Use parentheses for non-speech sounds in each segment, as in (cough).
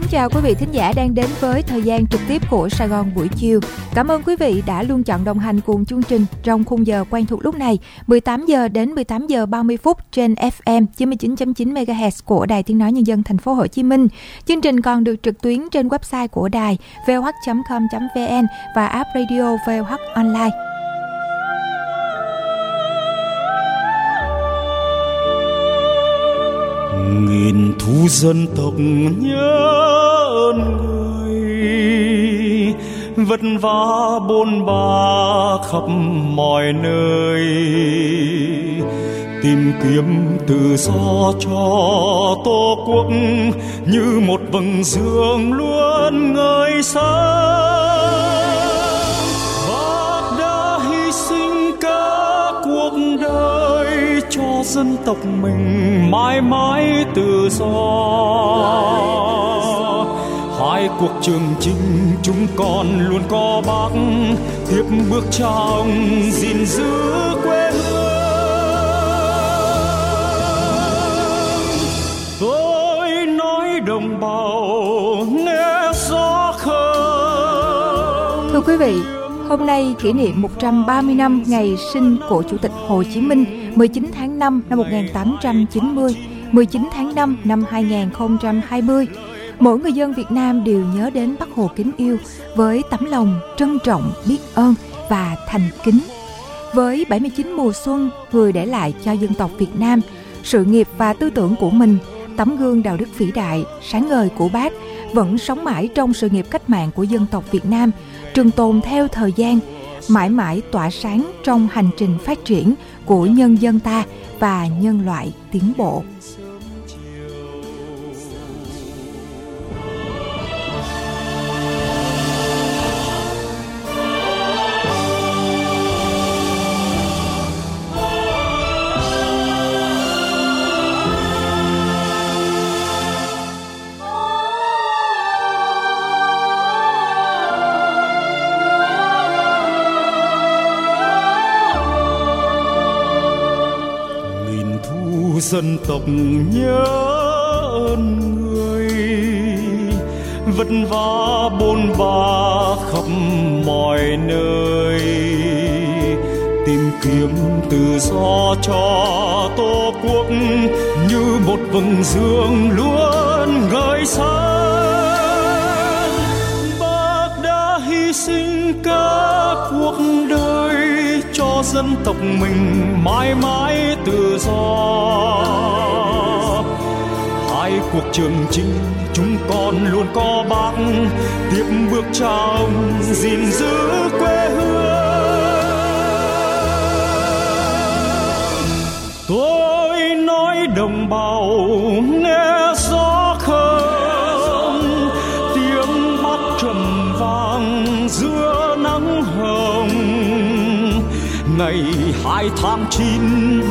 Kính chào quý vị thính giả đang đến với thời gian trực tiếp của Sài Gòn buổi chiều. Cảm ơn quý vị đã luôn chọn đồng hành cùng chương trình trong khung giờ quen thuộc lúc này 18 giờ đến 18 giờ 30 phút trên FM 99.9 MHz của Đài Tiếng nói nhân dân thành phố Hồ Chí Minh. Chương trình còn được trực tuyến trên website của đài vh.com.vn và app radio VOH online. Nghìn thu dân tộc nhớ ơn người, vất vả bôn ba khắp mọi nơi. Tìm kiếm tự do cho tổ quốc như một vầng dương luôn ngời sáng. Dân tộc mình mãi mãi tự do. Hai cuộc trường chinh chúng con luôn có bác tiếp bước trong gìn giữ quê hương. Tôi nói đồng bào nghe gió không Thưa quý vị, hôm nay kỷ niệm 130 năm ngày sinh của Chủ tịch Hồ Chí Minh 19 tháng 5 năm 1890, 19 tháng 5 năm 2020. Mỗi người dân Việt Nam đều nhớ đến Bác Hồ kính yêu với tấm lòng trân trọng, biết ơn và thành kính. Với 79 mùa xuân, người để lại cho dân tộc Việt Nam sự nghiệp và tư tưởng của mình, tấm gương đạo đức vĩ đại, sáng ngời của bác vẫn sống mãi trong sự nghiệp cách mạng của dân tộc Việt Nam, trường tồn theo thời gian, mãi mãi tỏa sáng trong hành trình phát triển của nhân dân ta và nhân loại tiến bộ. Dân tộc nhớ ơn người. Vất vả bôn ba khắp mọi nơi. Tìm kiếm tự do cho tổ quốc như một vầng dương luôn ngời sáng bác đã hy sinh cả cuộc đời dân tộc mình mãi mãi tự do. Hai cuộc trường chinh chúng con luôn có bác, tiếp bước cha ông gìn giữ quê hương. Tôi nói đồng bào nghe ngày hai tháng chín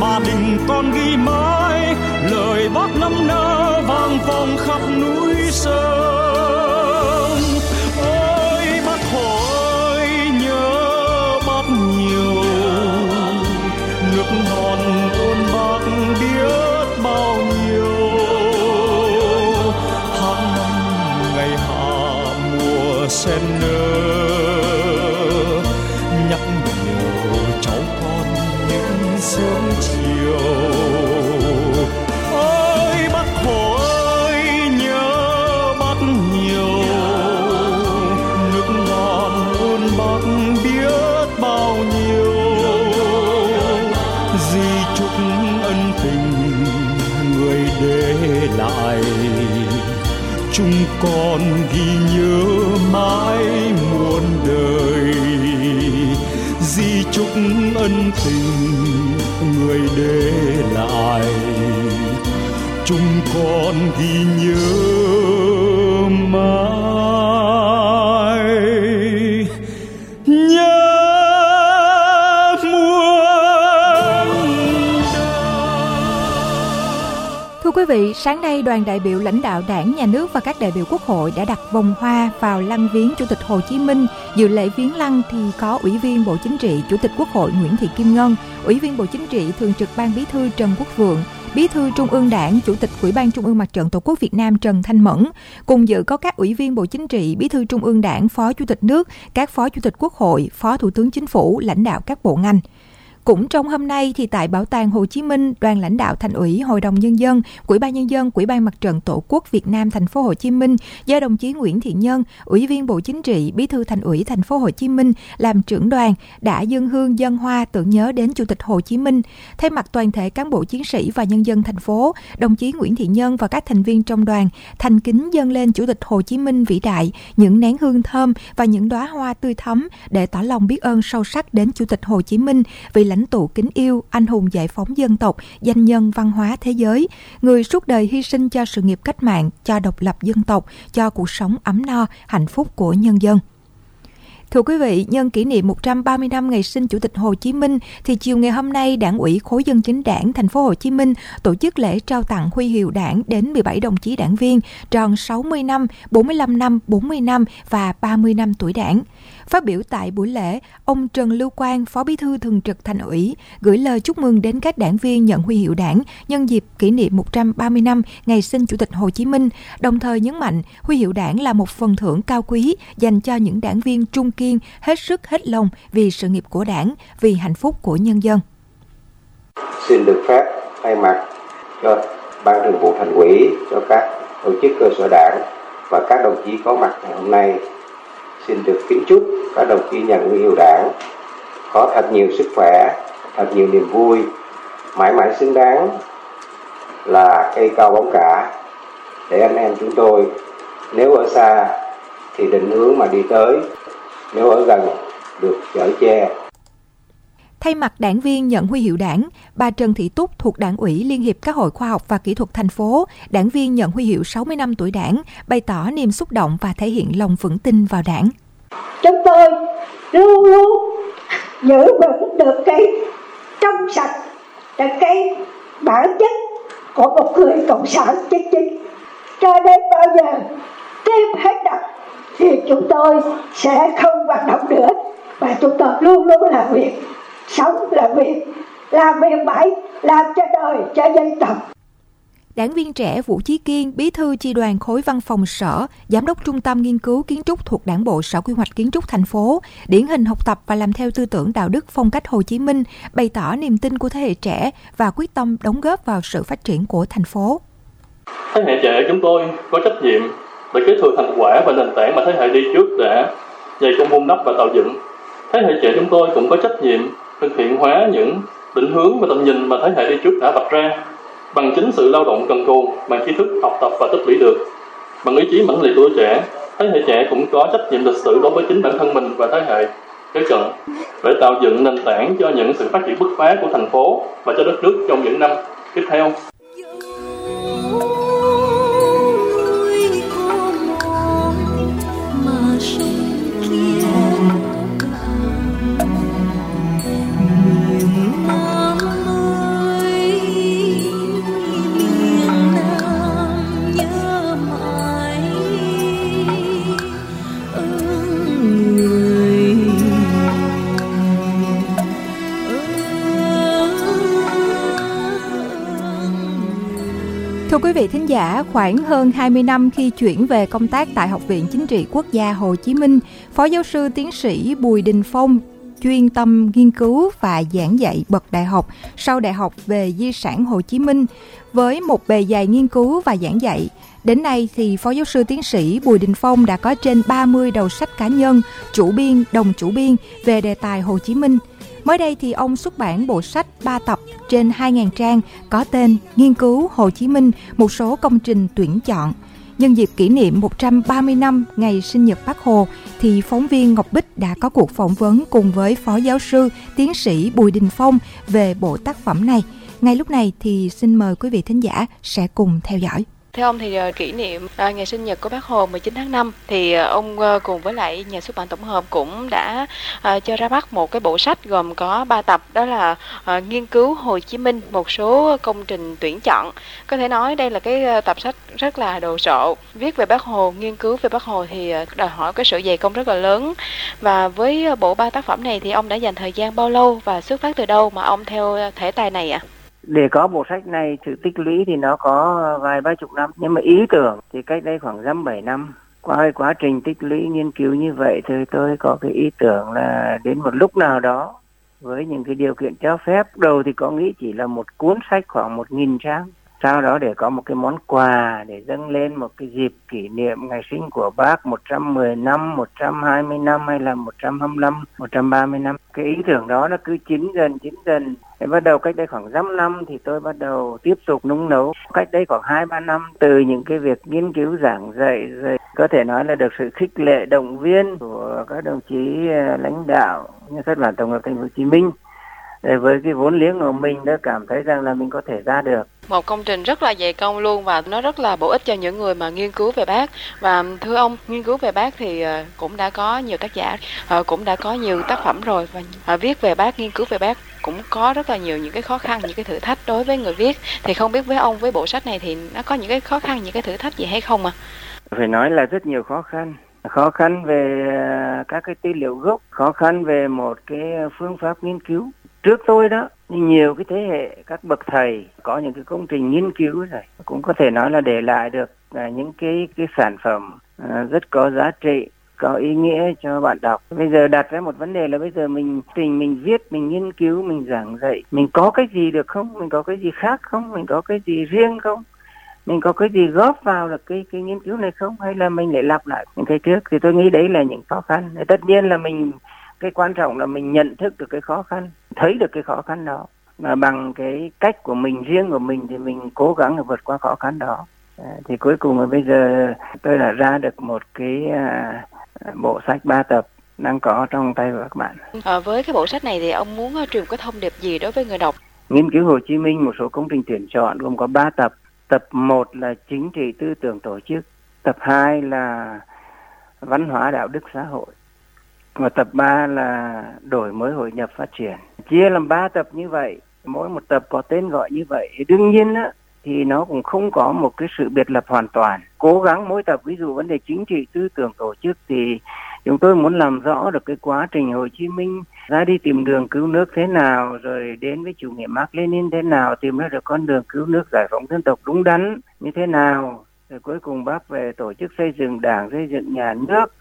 ba đình con ghi mãi lời bác năm nơ vang vọng khắp núi sông. Ôi, bác hồ ơi nhớ bác nhiều, nước non ôn bác biết bao nhiêu. Tháng năm ngày hạ mùa sen nở còn con ghi nhớ mãi muôn đời. Di chúc ân tình người để lại. Chúng con ghi nhớ vị, sáng nay đoàn đại biểu lãnh đạo đảng, nhà nước và các đại biểu quốc hội đã đặt vòng hoa vào lăng viếng Chủ tịch Hồ Chí Minh. Dự lễ viếng lăng thì có Ủy viên Bộ Chính trị, Chủ tịch Quốc hội Nguyễn Thị Kim Ngân, Ủy viên Bộ Chính trị, Thường trực Ban Bí thư Trần Quốc Vượng, Bí thư Trung ương Đảng, Chủ tịch Ủy ban Trung ương Mặt trận Tổ quốc Việt Nam Trần Thanh Mẫn. Cùng dự có các ủy viên Bộ Chính trị, Bí thư Trung ương Đảng, Phó Chủ tịch nước, các Phó Chủ tịch Quốc hội, Phó Thủ tướng Chính phủ, lãnh đạo các bộ ngành. Cũng trong hôm nay thì tại Bảo tàng Hồ Chí Minh, đoàn lãnh đạo Thành ủy, Hội đồng nhân dân, Ủy ban nhân dân, Ủy ban Mặt trận Tổ quốc Việt Nam thành phố Hồ Chí Minh do đồng chí Nguyễn Thiện Nhân, Ủy viên Bộ Chính trị, Bí thư Thành ủy thành phố Hồ Chí Minh làm trưởng đoàn đã dân hương dân hoa tưởng nhớ đến Chủ tịch Hồ Chí Minh. Thay mặt toàn thể cán bộ chiến sĩ và nhân dân thành phố, đồng chí Nguyễn Thiện Nhân và các thành viên trong đoàn thành kính dâng lên Chủ tịch Hồ Chí Minh vĩ đại những nén hương thơm và những đóa hoa tươi thắm để tỏ lòng biết ơn sâu sắc đến Chủ tịch Hồ Chí Minh vì lãnh tụ kính yêu, anh hùng giải phóng dân tộc, danh nhân văn hóa thế giới, người suốt đời hy sinh cho sự nghiệp cách mạng, cho độc lập dân tộc, cho cuộc sống ấm no, hạnh phúc của nhân dân. Thưa quý vị, nhân kỷ niệm 130 năm ngày sinh Chủ tịch Hồ Chí Minh thì chiều ngày hôm nay Đảng ủy Khối dân chính Đảng thành phố Hồ Chí Minh tổ chức lễ trao tặng huy hiệu Đảng đến 17 đồng chí đảng viên tròn 60 năm, 45 năm, 40 năm và 30 năm tuổi Đảng. Phát biểu tại buổi lễ, ông Trần Lưu Quang, Phó Bí thư Thường trực Thành ủy, gửi lời chúc mừng đến các đảng viên nhận huy hiệu đảng nhân dịp kỷ niệm 130 năm ngày sinh Chủ tịch Hồ Chí Minh, đồng thời nhấn mạnh huy hiệu đảng là một phần thưởng cao quý dành cho những đảng viên trung kiên, hết sức hết lòng vì sự nghiệp của đảng, vì hạnh phúc của nhân dân. Xin được phép thay mặt cho Ban thường vụ Thành ủy, cho các tổ chức cơ sở đảng và các đồng chí có mặt ngày hôm nay xin được kính chúc các đồng chí nhà nguyên hiệu đảng có thật nhiều sức khỏe, thật nhiều niềm vui, mãi mãi xứng đáng là cây cao bóng cả. Để anh em chúng tôi nếu ở xa thì định hướng mà đi tới, nếu ở gần được chở che. Thay mặt đảng viên nhận huy hiệu đảng, bà Trần Thị Túc thuộc Đảng ủy Liên hiệp các hội khoa học và kỹ thuật thành phố, đảng viên nhận huy hiệu 60 năm tuổi đảng, bày tỏ niềm xúc động và thể hiện lòng vững tin vào đảng. Chúng tôi luôn luôn giữ vững được cái trong sạch là cái bản chất của một người cộng sản chính chính cho đến bao giờ tim hết đập thì chúng tôi sẽ không hoạt động nữa và chúng tôi luôn luôn làm việc sống làm việc làm việc mãi làm cho đời cho dân tộc Đảng viên trẻ Vũ Chí Kiên, bí thư chi đoàn khối văn phòng sở, giám đốc trung tâm nghiên cứu kiến trúc thuộc Đảng bộ Sở Quy hoạch Kiến trúc thành phố, điển hình học tập và làm theo tư tưởng đạo đức phong cách Hồ Chí Minh, bày tỏ niềm tin của thế hệ trẻ và quyết tâm đóng góp vào sự phát triển của thành phố. Thế hệ trẻ chúng tôi có trách nhiệm để kế thừa thành quả và nền tảng mà thế hệ đi trước đã dày công vun đắp và tạo dựng. Thế hệ trẻ chúng tôi cũng có trách nhiệm thực hiện hóa những định hướng và tầm nhìn mà thế hệ đi trước đã vạch ra, bằng chính sự lao động cần cù, bằng tri thức học tập và tích lũy được, bằng ý chí mãnh liệt của trẻ, thế hệ trẻ cũng có trách nhiệm lịch sử đối với chính bản thân mình và thế hệ kế cận, để tạo dựng nền tảng cho những sự phát triển bứt phá của thành phố và cho đất nước trong những năm tiếp theo. Thính giả, khoảng hơn 20 năm khi chuyển về công tác tại Học viện Chính trị Quốc gia Hồ Chí Minh, Phó giáo sư tiến sĩ Bùi Đình Phong chuyên tâm nghiên cứu và giảng dạy bậc đại học sau đại học về di sản Hồ Chí Minh với một bề dày nghiên cứu và giảng dạy. Đến nay thì Phó giáo sư tiến sĩ Bùi Đình Phong đã có trên 30 đầu sách cá nhân, chủ biên, đồng chủ biên về đề tài Hồ Chí Minh – Mới đây thì ông xuất bản bộ sách 3 tập trên 2.000 trang có tên Nghiên cứu Hồ Chí Minh, một số công trình tuyển chọn. Nhân dịp kỷ niệm 130 năm ngày sinh nhật Bác Hồ, thì phóng viên Ngọc Bích đã có cuộc phỏng vấn cùng với Phó Giáo sư, Tiến sĩ Bùi Đình Phong về bộ tác phẩm này. Ngay lúc này thì xin mời quý vị thính giả sẽ cùng theo dõi. Theo ông thì ờ, kỷ niệm ờ, ngày sinh nhật của Bác Hồ 19 tháng 5 thì ờ, ông cùng với lại nhà xuất bản tổng hợp cũng đã cho ra mắt một cái bộ sách gồm có 3 tập đó là nghiên cứu Hồ Chí Minh một số công trình tuyển chọn. Có thể nói đây là cái tập sách rất là đồ sộ. Viết về Bác Hồ, nghiên cứu về Bác Hồ thì đòi hỏi cái sự dày công rất là lớn. Và với bộ ba tác phẩm này thì ông đã dành thời gian bao lâu và xuất phát từ đâu mà ông theo thể tài này ạ? À? Để có bộ sách này sự tích lũy thì nó có vài ba chục năm. Nhưng mà ý tưởng thì cách đây khoảng dăm bảy năm, qua quá trình tích lũy nghiên cứu như vậy thì tôi có cái ý tưởng là đến một lúc nào đó, với những cái điều kiện cho phép. Đầu thì có nghĩ chỉ là một cuốn sách khoảng một nghìn trang sau đó để có một cái món quà để dâng lên một cái dịp kỷ niệm ngày sinh của bác 110 năm, 120 năm hay là 125, 130 năm. Cái ý tưởng đó nó cứ chín dần, chín dần. Để bắt đầu cách đây khoảng 5 năm thì tôi bắt đầu tiếp tục nung nấu. Cách đây khoảng 2-3 năm từ những cái việc nghiên cứu giảng dạy rồi có thể nói là được sự khích lệ động viên của các đồng chí à, lãnh đạo như xuất đoàn tổng hợp thành phố Hồ Chí Minh với cái vốn liếng của mình đã cảm thấy rằng là mình có thể ra được. Một công trình rất là dày công luôn và nó rất là bổ ích cho những người mà nghiên cứu về bác. Và thưa ông nghiên cứu về bác thì ờ, cũng đã có nhiều tác giả ờ, cũng đã có nhiều tác phẩm rồi và ờ, viết về bác nghiên cứu về bác cũng có rất là nhiều những cái khó khăn những cái thử thách đối với người viết. Thì không biết với ông với bộ sách này thì nó có những cái khó khăn những cái thử thách gì hay không à phải nói là rất nhiều khó khăn. Khó khăn về các cái tư liệu gốc khó khăn về một cái phương pháp nghiên cứu trước tôi đó, nhiều cái thế hệ các bậc thầy có những cái công trình nghiên cứu này cũng có thể nói là để lại được à, những cái cái sản phẩm à, rất có giá trị, có ý nghĩa cho bạn đọc. Bây giờ đặt ra một vấn đề là bây giờ mình trình mình viết, mình nghiên cứu, mình giảng dạy, mình có cái gì được không? Mình có cái gì khác không? Mình có cái gì riêng không? Mình có cái gì góp vào được cái cái nghiên cứu này không? Hay là mình lại lặp lại? Những cái trước thì tôi nghĩ đấy là những khó khăn. Tất nhiên là mình cái quan trọng là mình nhận thức được cái khó khăn thấy được cái khó khăn đó mà bằng cái cách của mình riêng của mình thì mình cố gắng để vượt qua khó khăn đó à, thì cuối cùng là bây giờ tôi đã ra được một cái à, bộ sách ba tập đang có trong tay của các bạn. À, với cái bộ sách này thì ông muốn uh, truyền cái thông điệp gì đối với người đọc? Nghiên cứu Hồ Chí Minh một số công trình tuyển chọn gồm có 3 tập. Tập 1 là chính trị tư tưởng tổ chức, tập 2 là văn hóa đạo đức xã hội, và tập 3 là đổi mới hội nhập phát triển. Chia làm 3 tập như vậy, mỗi một tập có tên gọi như vậy. Đương nhiên á, thì nó cũng không có một cái sự biệt lập hoàn toàn. Cố gắng mỗi tập ví dụ vấn đề chính trị tư tưởng tổ chức thì chúng tôi muốn làm rõ được cái quá trình Hồ Chí Minh ra đi tìm đường cứu nước thế nào rồi đến với chủ nghĩa Mark Lenin thế nào tìm ra được con đường cứu nước giải phóng dân tộc đúng đắn như thế nào rồi cuối cùng bác về tổ chức xây dựng đảng xây dựng nhà nước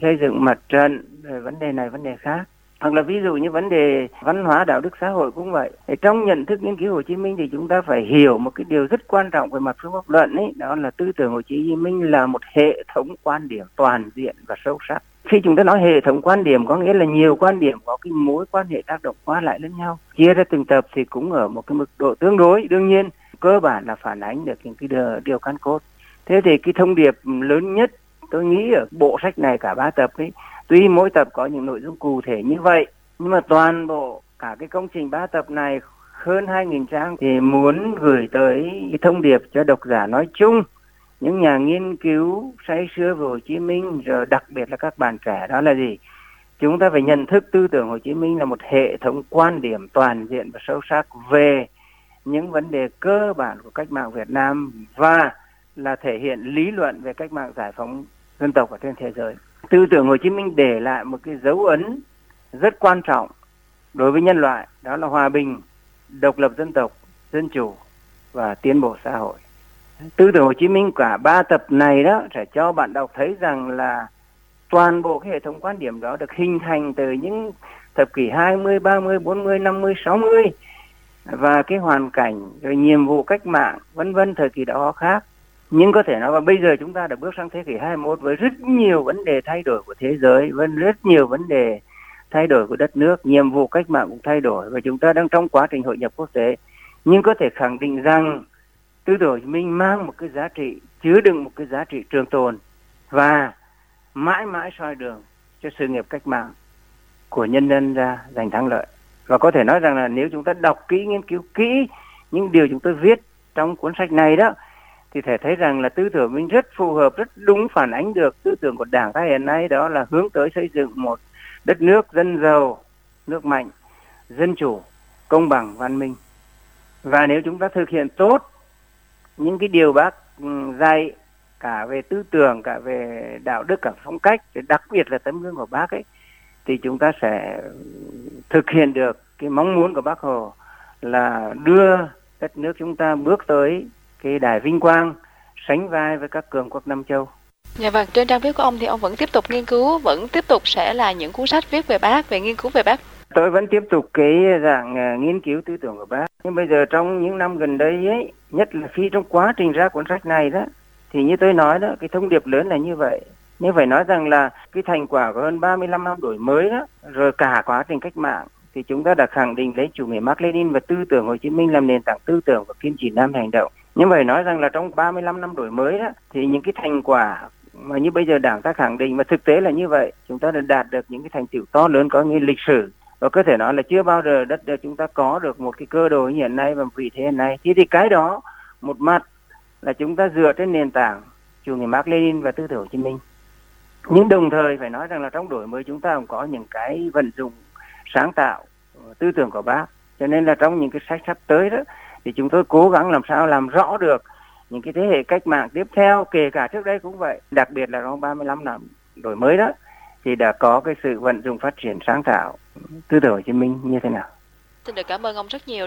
xây dựng mặt trận về vấn đề này vấn đề khác. Hoặc là ví dụ như vấn đề văn hóa đạo đức xã hội cũng vậy. Thì trong nhận thức nghiên cứu Hồ Chí Minh thì chúng ta phải hiểu một cái điều rất quan trọng về mặt phương pháp luận ấy đó là tư tưởng Hồ Chí Minh là một hệ thống quan điểm toàn diện và sâu sắc. Khi chúng ta nói hệ thống quan điểm có nghĩa là nhiều quan điểm có cái mối quan hệ tác động qua lại lẫn nhau chia ra từng tập thì cũng ở một cái mức độ tương đối. Đương nhiên cơ bản là phản ánh được những cái điều, điều căn cốt. Thế thì cái thông điệp lớn nhất tôi nghĩ ở bộ sách này cả ba tập ấy, tuy mỗi tập có những nội dung cụ thể như vậy, nhưng mà toàn bộ cả cái công trình ba tập này, hơn 2.000 trang thì muốn gửi tới cái thông điệp cho độc giả nói chung, những nhà nghiên cứu say sưa về Hồ Chí Minh, rồi đặc biệt là các bạn trẻ, đó là gì? Chúng ta phải nhận thức tư tưởng Hồ Chí Minh là một hệ thống quan điểm toàn diện và sâu sắc về những vấn đề cơ bản của cách mạng Việt Nam và là thể hiện lý luận về cách mạng giải phóng dân tộc ở trên thế giới. Tư tưởng Hồ Chí Minh để lại một cái dấu ấn rất quan trọng đối với nhân loại, đó là hòa bình, độc lập dân tộc, dân chủ và tiến bộ xã hội. Tư tưởng Hồ Chí Minh cả ba tập này đó sẽ cho bạn đọc thấy rằng là toàn bộ cái hệ thống quan điểm đó được hình thành từ những thập kỷ 20, 30, 40, 50, 60 và cái hoàn cảnh rồi nhiệm vụ cách mạng vân vân thời kỳ đó khác nhưng có thể nói là bây giờ chúng ta đã bước sang thế kỷ 21 với rất nhiều vấn đề thay đổi của thế giới, với rất nhiều vấn đề thay đổi của đất nước, nhiệm vụ cách mạng cũng thay đổi và chúng ta đang trong quá trình hội nhập quốc tế. Nhưng có thể khẳng định rằng tư tưởng Hồ Chí Minh mang một cái giá trị, chứa đựng một cái giá trị trường tồn và mãi mãi soi đường cho sự nghiệp cách mạng của nhân dân ra giành thắng lợi. Và có thể nói rằng là nếu chúng ta đọc kỹ, nghiên cứu kỹ những điều chúng tôi viết trong cuốn sách này đó thì thể thấy rằng là tư tưởng mình rất phù hợp, rất đúng phản ánh được tư tưởng của đảng ta hiện nay, đó là hướng tới xây dựng một đất nước dân giàu, nước mạnh, dân chủ, công bằng, văn minh. Và nếu chúng ta thực hiện tốt những cái điều bác ừ, dạy cả về tư tưởng, cả về đạo đức, cả phong cách đặc biệt là tấm gương của bác ấy, thì chúng ta sẽ thực hiện được cái mong muốn của bác hồ là đưa đất nước chúng ta bước tới cái đài vinh quang sánh vai với các cường quốc Nam Châu. Dạ vâng, trên trang viết của ông thì ông vẫn tiếp tục nghiên cứu, vẫn tiếp tục sẽ là những cuốn sách viết về bác, về nghiên cứu về bác. Tôi vẫn tiếp tục cái dạng uh, nghiên cứu tư tưởng của bác. Nhưng bây giờ trong những năm gần đây ấy, nhất là khi trong quá trình ra cuốn sách này đó, thì như tôi nói đó, cái thông điệp lớn là như vậy. Nhưng phải nói rằng là cái thành quả của hơn 35 năm đổi mới đó, rồi cả quá trình cách mạng thì chúng ta đã khẳng định lấy chủ nghĩa Mark Lenin và tư tưởng Hồ Chí Minh làm nền tảng tư tưởng và kim chỉ nam hành động. Nhưng phải nói rằng là trong 35 năm đổi mới đó, thì những cái thành quả mà như bây giờ đảng ta khẳng định, mà thực tế là như vậy, chúng ta đã đạt được những cái thành tựu to lớn có nghĩa lịch sử. Và có thể nói là chưa bao giờ đất nước chúng ta có được một cái cơ đồ như hiện nay và vị thế hiện nay. Thì thì cái đó, một mặt là chúng ta dựa trên nền tảng chủ nghĩa Mark Lenin và tư tưởng Hồ Chí Minh. Nhưng đồng thời phải nói rằng là trong đổi mới chúng ta cũng có những cái vận dụng sáng tạo, tư tưởng của bác. Cho nên là trong những cái sách sắp tới đó thì chúng tôi cố gắng làm sao làm rõ được những cái thế hệ cách mạng tiếp theo, kể cả trước đây cũng vậy, đặc biệt là trong 35 năm đổi mới đó, thì đã có cái sự vận dụng phát triển sáng tạo tư tưởng Hồ Chí Minh như thế nào. Xin được cảm ơn ông rất nhiều.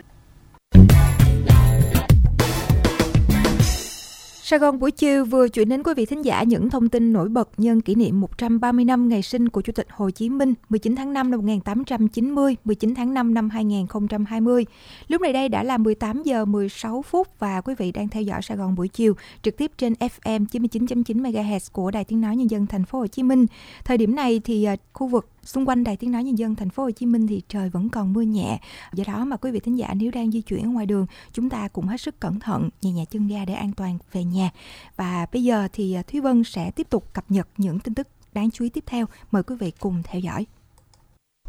Sài Gòn buổi chiều vừa chuyển đến quý vị thính giả những thông tin nổi bật nhân kỷ niệm 130 năm ngày sinh của Chủ tịch Hồ Chí Minh 19 tháng 5 năm 1890, 19 tháng 5 năm 2020. Lúc này đây đã là 18 giờ 16 phút và quý vị đang theo dõi Sài Gòn buổi chiều trực tiếp trên FM 99.9 MHz của Đài Tiếng nói nhân dân thành phố Hồ Chí Minh. Thời điểm này thì à, khu vực xung quanh đài tiếng nói nhân dân, thành phố Hồ Chí Minh thì trời vẫn còn mưa nhẹ. Do đó mà quý vị thính giả nếu đang di chuyển ở ngoài đường, chúng ta cũng hết sức cẩn thận, nhẹ nhẹ chân ga để an toàn về nhà. Và bây giờ thì à, Thúy Vân sẽ tiếp tục cập nhật những tin tức đáng chú ý tiếp theo. Mời quý vị cùng theo dõi.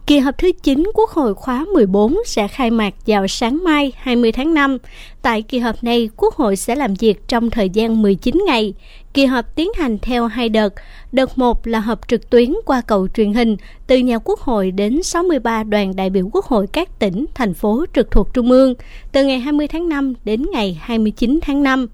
Kỳ họp thứ 9 Quốc hội khóa 14 sẽ khai mạc vào sáng mai 20 tháng 5. Tại kỳ họp này, Quốc hội sẽ làm việc trong thời gian 19 ngày. Kỳ họp tiến hành theo hai đợt. Đợt 1 là họp trực tuyến qua cầu truyền hình từ nhà Quốc hội đến 63 đoàn đại biểu Quốc hội các tỉnh, thành phố trực thuộc Trung ương từ ngày 20 tháng 5 đến ngày 29 tháng 5.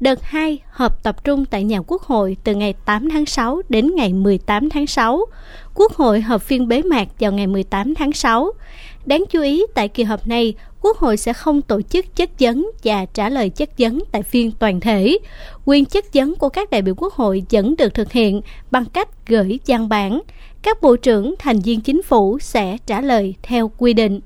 Đợt 2 họp tập trung tại nhà Quốc hội từ ngày 8 tháng 6 đến ngày 18 tháng 6. Quốc hội họp phiên bế mạc vào ngày 18 tháng 6. Đáng chú ý tại kỳ họp này, Quốc hội sẽ không tổ chức chất vấn và trả lời chất vấn tại phiên toàn thể. Quyền chất vấn của các đại biểu Quốc hội vẫn được thực hiện bằng cách gửi văn bản. Các bộ trưởng, thành viên chính phủ sẽ trả lời theo quy định.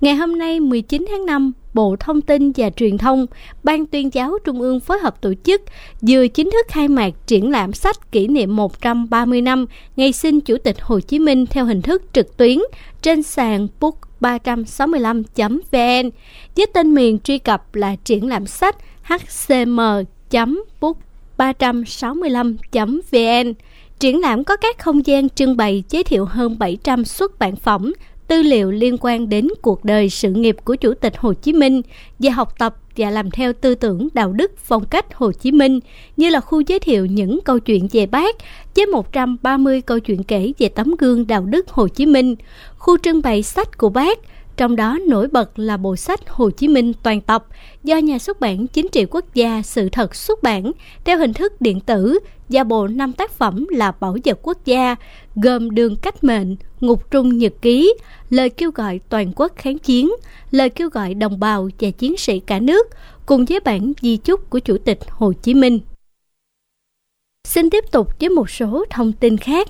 Ngày hôm nay 19 tháng 5, Bộ Thông tin và Truyền thông, Ban tuyên giáo Trung ương phối hợp tổ chức vừa chính thức khai mạc triển lãm sách kỷ niệm 130 năm ngày sinh Chủ tịch Hồ Chí Minh theo hình thức trực tuyến trên sàn book 365.vn với tên miền truy cập là triển lãm sách hcm.book 365.vn. Triển lãm có các không gian trưng bày giới thiệu hơn 700 xuất bản phẩm, tư liệu liên quan đến cuộc đời sự nghiệp của Chủ tịch Hồ Chí Minh về học tập và làm theo tư tưởng đạo đức phong cách Hồ Chí Minh như là khu giới thiệu những câu chuyện về bác với 130 câu chuyện kể về tấm gương đạo đức Hồ Chí Minh, khu trưng bày sách của bác, trong đó nổi bật là bộ sách Hồ Chí Minh toàn tập do nhà xuất bản Chính trị Quốc gia Sự thật xuất bản theo hình thức điện tử và bộ năm tác phẩm là Bảo vật quốc gia gồm Đường cách mệnh, Ngục trung nhật ký, lời kêu gọi toàn quốc kháng chiến, lời kêu gọi đồng bào và chiến sĩ cả nước cùng với bản di chúc của Chủ tịch Hồ Chí Minh. Xin tiếp tục với một số thông tin khác.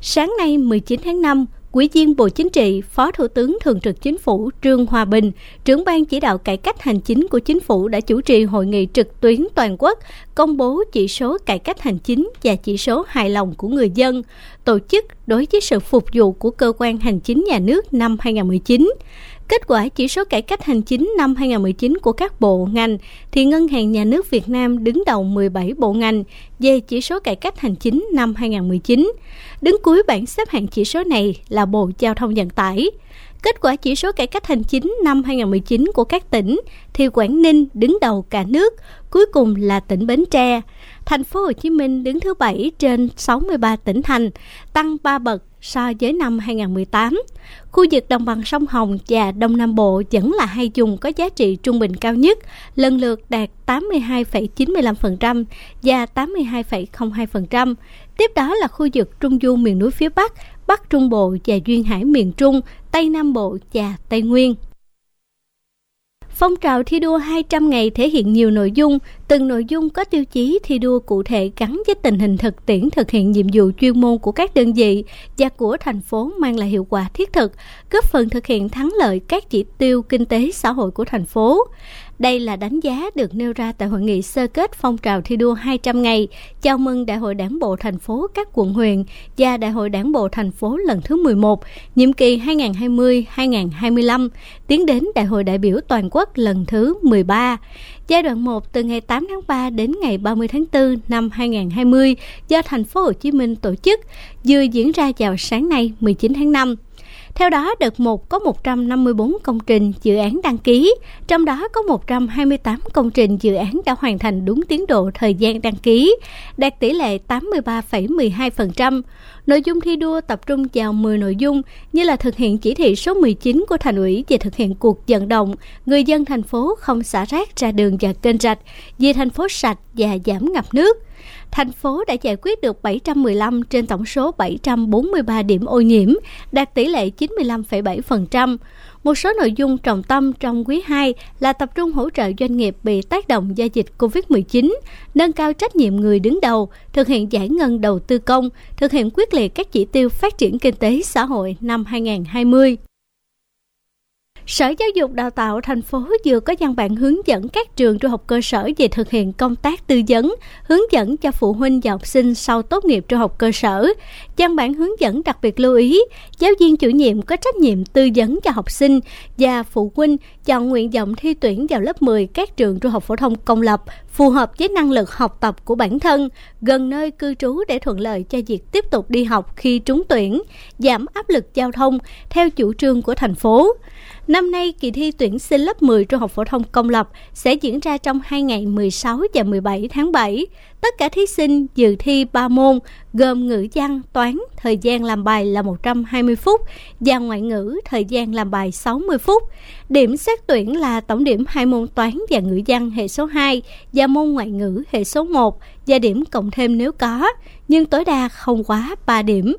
Sáng nay 19 tháng 5, Ủy viên Bộ Chính trị, Phó Thủ tướng Thường trực Chính phủ Trương Hòa Bình, trưởng ban chỉ đạo cải cách hành chính của Chính phủ đã chủ trì hội nghị trực tuyến toàn quốc công bố chỉ số cải cách hành chính và chỉ số hài lòng của người dân, tổ chức đối với sự phục vụ của cơ quan hành chính nhà nước năm 2019. Kết quả chỉ số cải cách hành chính năm 2019 của các bộ ngành thì Ngân hàng Nhà nước Việt Nam đứng đầu 17 bộ ngành về chỉ số cải cách hành chính năm 2019. Đứng cuối bảng xếp hạng chỉ số này là Bộ Giao thông Vận tải. Kết quả chỉ số cải cách hành chính năm 2019 của các tỉnh thì Quảng Ninh đứng đầu cả nước, cuối cùng là tỉnh Bến Tre. Thành phố Hồ Chí Minh đứng thứ 7 trên 63 tỉnh thành, tăng 3 bậc so với năm 2018. Khu vực đồng bằng sông Hồng và Đông Nam Bộ vẫn là hai vùng có giá trị trung bình cao nhất, lần lượt đạt 82,95% và 82,02%. Tiếp đó là khu vực Trung Du miền núi phía Bắc Bắc Trung Bộ và Duyên Hải miền Trung, Tây Nam Bộ và Tây Nguyên. Phong trào thi đua 200 ngày thể hiện nhiều nội dung, từng nội dung có tiêu chí thi đua cụ thể gắn với tình hình thực tiễn thực hiện nhiệm vụ chuyên môn của các đơn vị và của thành phố mang lại hiệu quả thiết thực, góp phần thực hiện thắng lợi các chỉ tiêu kinh tế xã hội của thành phố. Đây là đánh giá được nêu ra tại hội nghị sơ kết phong trào thi đua 200 ngày chào mừng Đại hội Đảng bộ thành phố các quận huyện và Đại hội Đảng bộ thành phố lần thứ 11, nhiệm kỳ 2020-2025, tiến đến Đại hội đại biểu toàn quốc lần thứ 13. Giai đoạn 1 từ ngày 8 tháng 3 đến ngày 30 tháng 4 năm 2020 do thành phố Hồ Chí Minh tổ chức, vừa diễn ra vào sáng nay 19 tháng 5. Theo đó, đợt 1 có 154 công trình dự án đăng ký, trong đó có 128 công trình dự án đã hoàn thành đúng tiến độ thời gian đăng ký, đạt tỷ lệ 83,12%. Nội dung thi đua tập trung vào 10 nội dung như là thực hiện chỉ thị số 19 của thành ủy về thực hiện cuộc vận động người dân thành phố không xả rác ra đường và kênh rạch, vì thành phố sạch và giảm ngập nước – thành phố đã giải quyết được 715 trên tổng số 743 điểm ô nhiễm, đạt tỷ lệ 95,7%. Một số nội dung trọng tâm trong quý 2 là tập trung hỗ trợ doanh nghiệp bị tác động do dịch COVID-19, nâng cao trách nhiệm người đứng đầu, thực hiện giải ngân đầu tư công, thực hiện quyết liệt các chỉ tiêu phát triển kinh tế xã hội năm 2020. Sở Giáo dục Đào tạo thành phố vừa có văn bản hướng dẫn các trường trung học cơ sở về thực hiện công tác tư vấn, hướng dẫn cho phụ huynh và học sinh sau tốt nghiệp trung học cơ sở. Văn bản hướng dẫn đặc biệt lưu ý, giáo viên chủ nhiệm có trách nhiệm tư vấn cho học sinh và phụ huynh chọn nguyện vọng thi tuyển vào lớp 10 các trường trung học phổ thông công lập phù hợp với năng lực học tập của bản thân, gần nơi cư trú để thuận lợi cho việc tiếp tục đi học khi trúng tuyển, giảm áp lực giao thông theo chủ trương của thành phố. Năm nay, kỳ thi tuyển sinh lớp 10 trung học phổ thông công lập sẽ diễn ra trong hai ngày 16 và 17 tháng 7. Tất cả thí sinh dự thi 3 môn gồm ngữ văn, toán, thời gian làm bài là 120 phút và ngoại ngữ, thời gian làm bài 60 phút. Điểm xét tuyển là tổng điểm hai môn toán và ngữ văn hệ số 2 và môn ngoại ngữ hệ số 1 và điểm cộng thêm nếu có, nhưng tối đa không quá 3 điểm.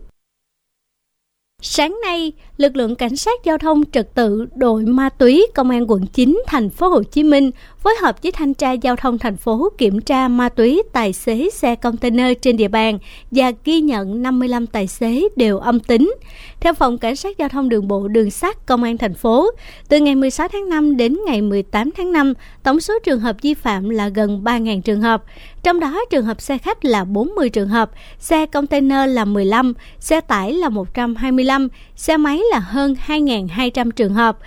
Sáng nay, lực lượng cảnh sát giao thông trật tự đội ma túy công an quận 9 thành phố Hồ Chí Minh phối hợp với thanh tra giao thông thành phố kiểm tra ma túy tài xế xe container trên địa bàn và ghi nhận 55 tài xế đều âm tính. Theo phòng cảnh sát giao thông đường bộ đường sắt công an thành phố, từ ngày 16 tháng 5 đến ngày 18 tháng 5, tổng số trường hợp vi phạm là gần 3.000 trường hợp. Trong đó trường hợp xe khách là 40 trường hợp, xe container là 15, xe tải là 125, xe máy là hơn 2.200 trường hợp.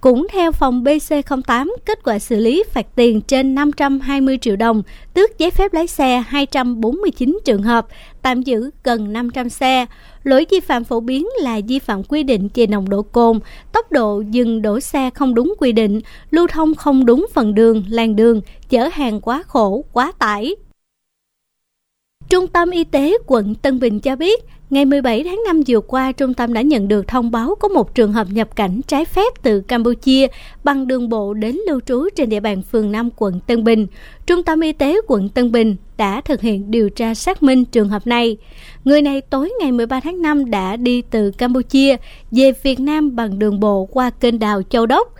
Cũng theo phòng BC08, kết quả xử lý phạt tiền trên 520 triệu đồng, tước giấy phép lái xe 249 trường hợp, tạm giữ gần 500 xe. Lỗi vi phạm phổ biến là vi phạm quy định về nồng độ cồn, tốc độ dừng đổ xe không đúng quy định, lưu thông không đúng phần đường, làn đường, chở hàng quá khổ, quá tải. Trung tâm Y tế quận Tân Bình cho biết, Ngày 17 tháng 5 vừa qua, trung tâm đã nhận được thông báo có một trường hợp nhập cảnh trái phép từ Campuchia bằng đường bộ đến lưu trú trên địa bàn phường 5 quận Tân Bình. Trung tâm y tế quận Tân Bình đã thực hiện điều tra xác minh trường hợp này. Người này tối ngày 13 tháng 5 đã đi từ Campuchia về Việt Nam bằng đường bộ qua kênh đào Châu Đốc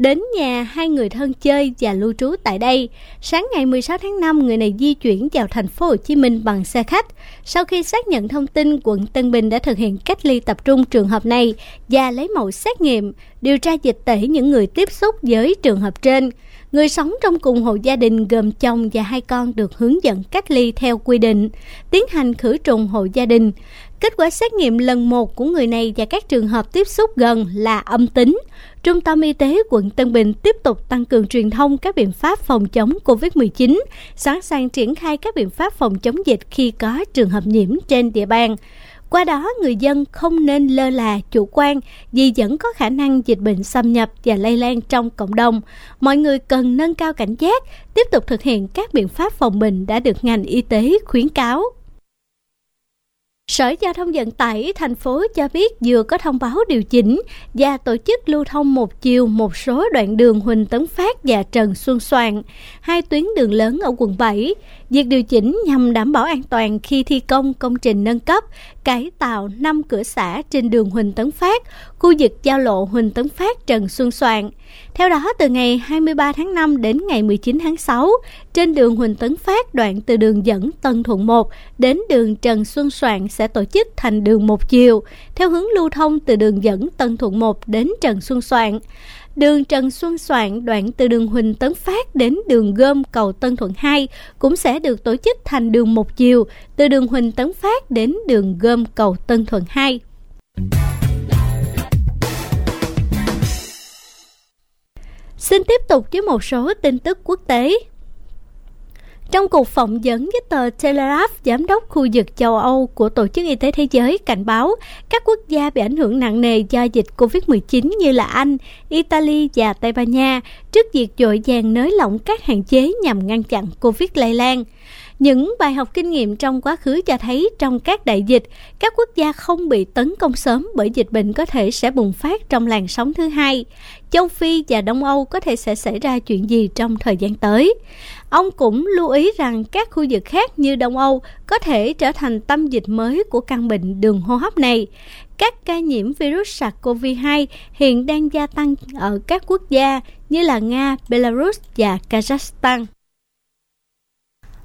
đến nhà hai người thân chơi và lưu trú tại đây. Sáng ngày 16 tháng 5, người này di chuyển vào thành phố Hồ Chí Minh bằng xe khách. Sau khi xác nhận thông tin, quận Tân Bình đã thực hiện cách ly tập trung trường hợp này và lấy mẫu xét nghiệm, điều tra dịch tễ những người tiếp xúc với trường hợp trên. Người sống trong cùng hộ gia đình gồm chồng và hai con được hướng dẫn cách ly theo quy định, tiến hành khử trùng hộ gia đình. Kết quả xét nghiệm lần một của người này và các trường hợp tiếp xúc gần là âm tính. Trung tâm Y tế quận Tân Bình tiếp tục tăng cường truyền thông các biện pháp phòng chống COVID-19, sẵn sàng triển khai các biện pháp phòng chống dịch khi có trường hợp nhiễm trên địa bàn. Qua đó, người dân không nên lơ là, chủ quan vì vẫn có khả năng dịch bệnh xâm nhập và lây lan trong cộng đồng. Mọi người cần nâng cao cảnh giác, tiếp tục thực hiện các biện pháp phòng bệnh đã được ngành y tế khuyến cáo. Sở Giao thông Vận tải thành phố cho biết vừa có thông báo điều chỉnh và tổ chức lưu thông một chiều một số đoạn đường Huỳnh Tấn Phát và Trần Xuân Soạn, hai tuyến đường lớn ở quận 7. Việc điều chỉnh nhằm đảm bảo an toàn khi thi công công trình nâng cấp, cải tạo 5 cửa xã trên đường Huỳnh Tấn Phát, khu vực giao lộ Huỳnh Tấn Phát Trần Xuân Soạn. Theo đó, từ ngày 23 tháng 5 đến ngày 19 tháng 6, trên đường Huỳnh Tấn Phát đoạn từ đường dẫn Tân Thuận 1 đến đường Trần Xuân Soạn sẽ tổ chức thành đường một chiều, theo hướng lưu thông từ đường dẫn Tân Thuận 1 đến Trần Xuân Soạn. Đường Trần Xuân Soạn đoạn từ đường Huỳnh Tấn Phát đến đường Gom cầu Tân Thuận 2 cũng sẽ được tổ chức thành đường một chiều từ đường Huỳnh Tấn Phát đến đường Gom cầu Tân Thuận 2. Xin tiếp tục với một số tin tức quốc tế. Trong cuộc phỏng vấn với tờ Telegraph, giám đốc khu vực châu Âu của Tổ chức Y tế Thế giới cảnh báo các quốc gia bị ảnh hưởng nặng nề do dịch COVID-19 như là Anh, Italy và Tây Ban Nha trước việc dội vàng nới lỏng các hạn chế nhằm ngăn chặn COVID lây lan. Những bài học kinh nghiệm trong quá khứ cho thấy trong các đại dịch, các quốc gia không bị tấn công sớm bởi dịch bệnh có thể sẽ bùng phát trong làn sóng thứ hai. Châu Phi và Đông Âu có thể sẽ xảy ra chuyện gì trong thời gian tới. Ông cũng lưu ý rằng các khu vực khác như Đông Âu có thể trở thành tâm dịch mới của căn bệnh đường hô hấp này. Các ca nhiễm virus SARS-CoV-2 hiện đang gia tăng ở các quốc gia như là Nga, Belarus và Kazakhstan.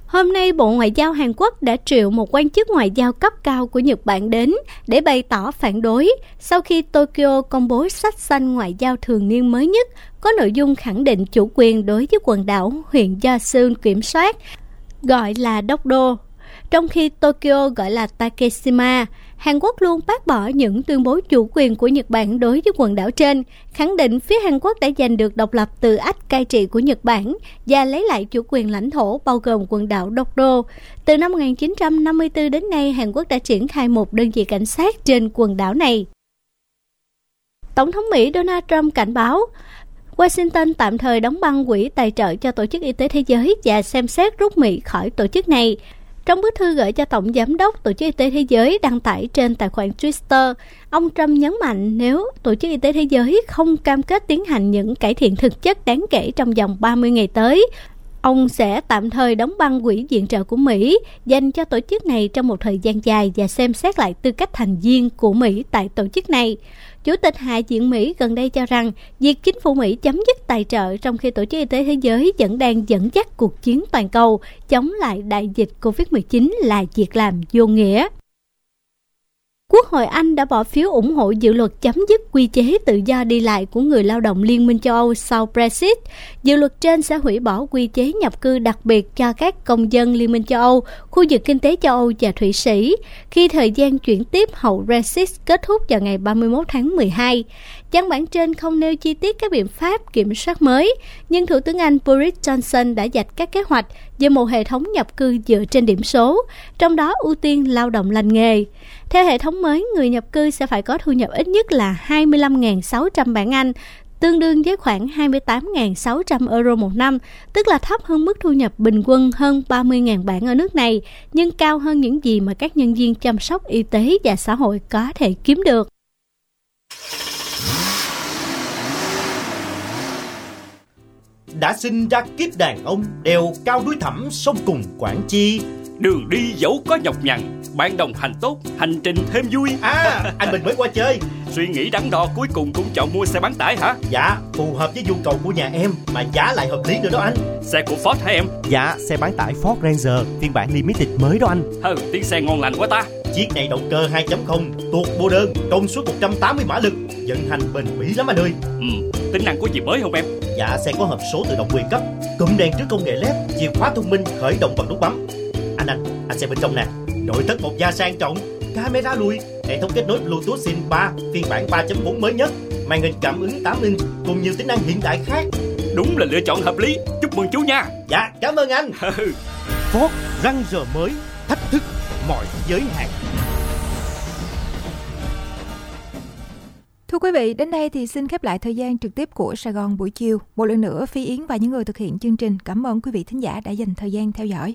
Hôm nay, Bộ Ngoại giao Hàn Quốc đã triệu một quan chức ngoại giao cấp cao của Nhật Bản đến để bày tỏ phản đối sau khi Tokyo công bố sách xanh ngoại giao thường niên mới nhất có nội dung khẳng định chủ quyền đối với quần đảo huyện Yasun kiểm soát, gọi là Đốc Đô, trong khi Tokyo gọi là Takeshima. Hàn Quốc luôn bác bỏ những tuyên bố chủ quyền của Nhật Bản đối với quần đảo trên, khẳng định phía Hàn Quốc đã giành được độc lập từ ách cai trị của Nhật Bản và lấy lại chủ quyền lãnh thổ bao gồm quần đảo Dokdo. Từ năm 1954 đến nay, Hàn Quốc đã triển khai một đơn vị cảnh sát trên quần đảo này. Tổng thống Mỹ Donald Trump cảnh báo Washington tạm thời đóng băng quỹ tài trợ cho Tổ chức Y tế Thế giới và xem xét rút Mỹ khỏi tổ chức này. Trong bức thư gửi cho Tổng Giám đốc Tổ chức Y tế Thế giới đăng tải trên tài khoản Twitter, ông Trump nhấn mạnh nếu Tổ chức Y tế Thế giới không cam kết tiến hành những cải thiện thực chất đáng kể trong vòng 30 ngày tới, ông sẽ tạm thời đóng băng quỹ viện trợ của Mỹ dành cho tổ chức này trong một thời gian dài và xem xét lại tư cách thành viên của Mỹ tại tổ chức này. Chủ tịch Hạ viện Mỹ gần đây cho rằng, việc chính phủ Mỹ chấm dứt tài trợ trong khi Tổ chức Y tế Thế giới vẫn đang dẫn dắt cuộc chiến toàn cầu, chống lại đại dịch COVID-19 là việc làm vô nghĩa. Quốc hội Anh đã bỏ phiếu ủng hộ dự luật chấm dứt quy chế tự do đi lại của người lao động Liên minh châu Âu sau Brexit. Dự luật trên sẽ hủy bỏ quy chế nhập cư đặc biệt cho các công dân Liên minh châu Âu, khu vực kinh tế châu Âu và Thụy Sĩ, khi thời gian chuyển tiếp hậu Brexit kết thúc vào ngày 31 tháng 12. Văn bản trên không nêu chi tiết các biện pháp kiểm soát mới, nhưng Thủ tướng Anh Boris Johnson đã dạch các kế hoạch về một hệ thống nhập cư dựa trên điểm số, trong đó ưu tiên lao động lành nghề. Theo hệ thống mới, người nhập cư sẽ phải có thu nhập ít nhất là 25.600 bảng Anh, tương đương với khoảng 28.600 euro một năm, tức là thấp hơn mức thu nhập bình quân hơn 30.000 bảng ở nước này, nhưng cao hơn những gì mà các nhân viên chăm sóc y tế và xã hội có thể kiếm được. Đã sinh ra kiếp đàn ông đèo cao núi thẳm sông cùng Quảng Chi. Đường đi dẫu có nhọc nhằn Bạn đồng hành tốt Hành trình thêm vui. À anh mình mới qua chơi. Suy nghĩ đắn đo cuối cùng cũng chọn mua xe bán tải hả? Dạ phù hợp với nhu cầu của nhà em Mà giá lại hợp lý nữa đó anh. Xe của Ford hả em? Dạ xe bán tải Ford Ranger Phiên bản limited mới đó anh. Hừ tiếng xe ngon lành quá ta Chiếc này động cơ 2.0 Tuột bô đơn Công suất 180 mã lực Vận hành bền bỉ lắm anh ơi. Ừ tính năng có gì mới không em? Dạ xe có hộp số tự động quyền cấp Cụm đèn trước công nghệ LED Chìa khóa thông minh khởi động bằng nút bấm. Anh anh anh xem bên trong nè. Nội thất một da sang trọng camera lùi hệ thống kết nối bluetooth SIM 3 phiên bản 3.4 mới nhất màn hình cảm ứng 8 inch cùng nhiều tính năng hiện đại khác. Đúng là lựa chọn hợp lý chúc mừng chú nha. Dạ cảm ơn anh. (laughs) Ford răng giờ mới thách thức mọi giới hạn Thưa quý vị, đến đây thì xin khép lại thời gian trực tiếp của Sài Gòn buổi chiều. Một lần nữa, Phi Yến và những người thực hiện chương trình cảm ơn quý vị thính giả đã dành thời gian theo dõi.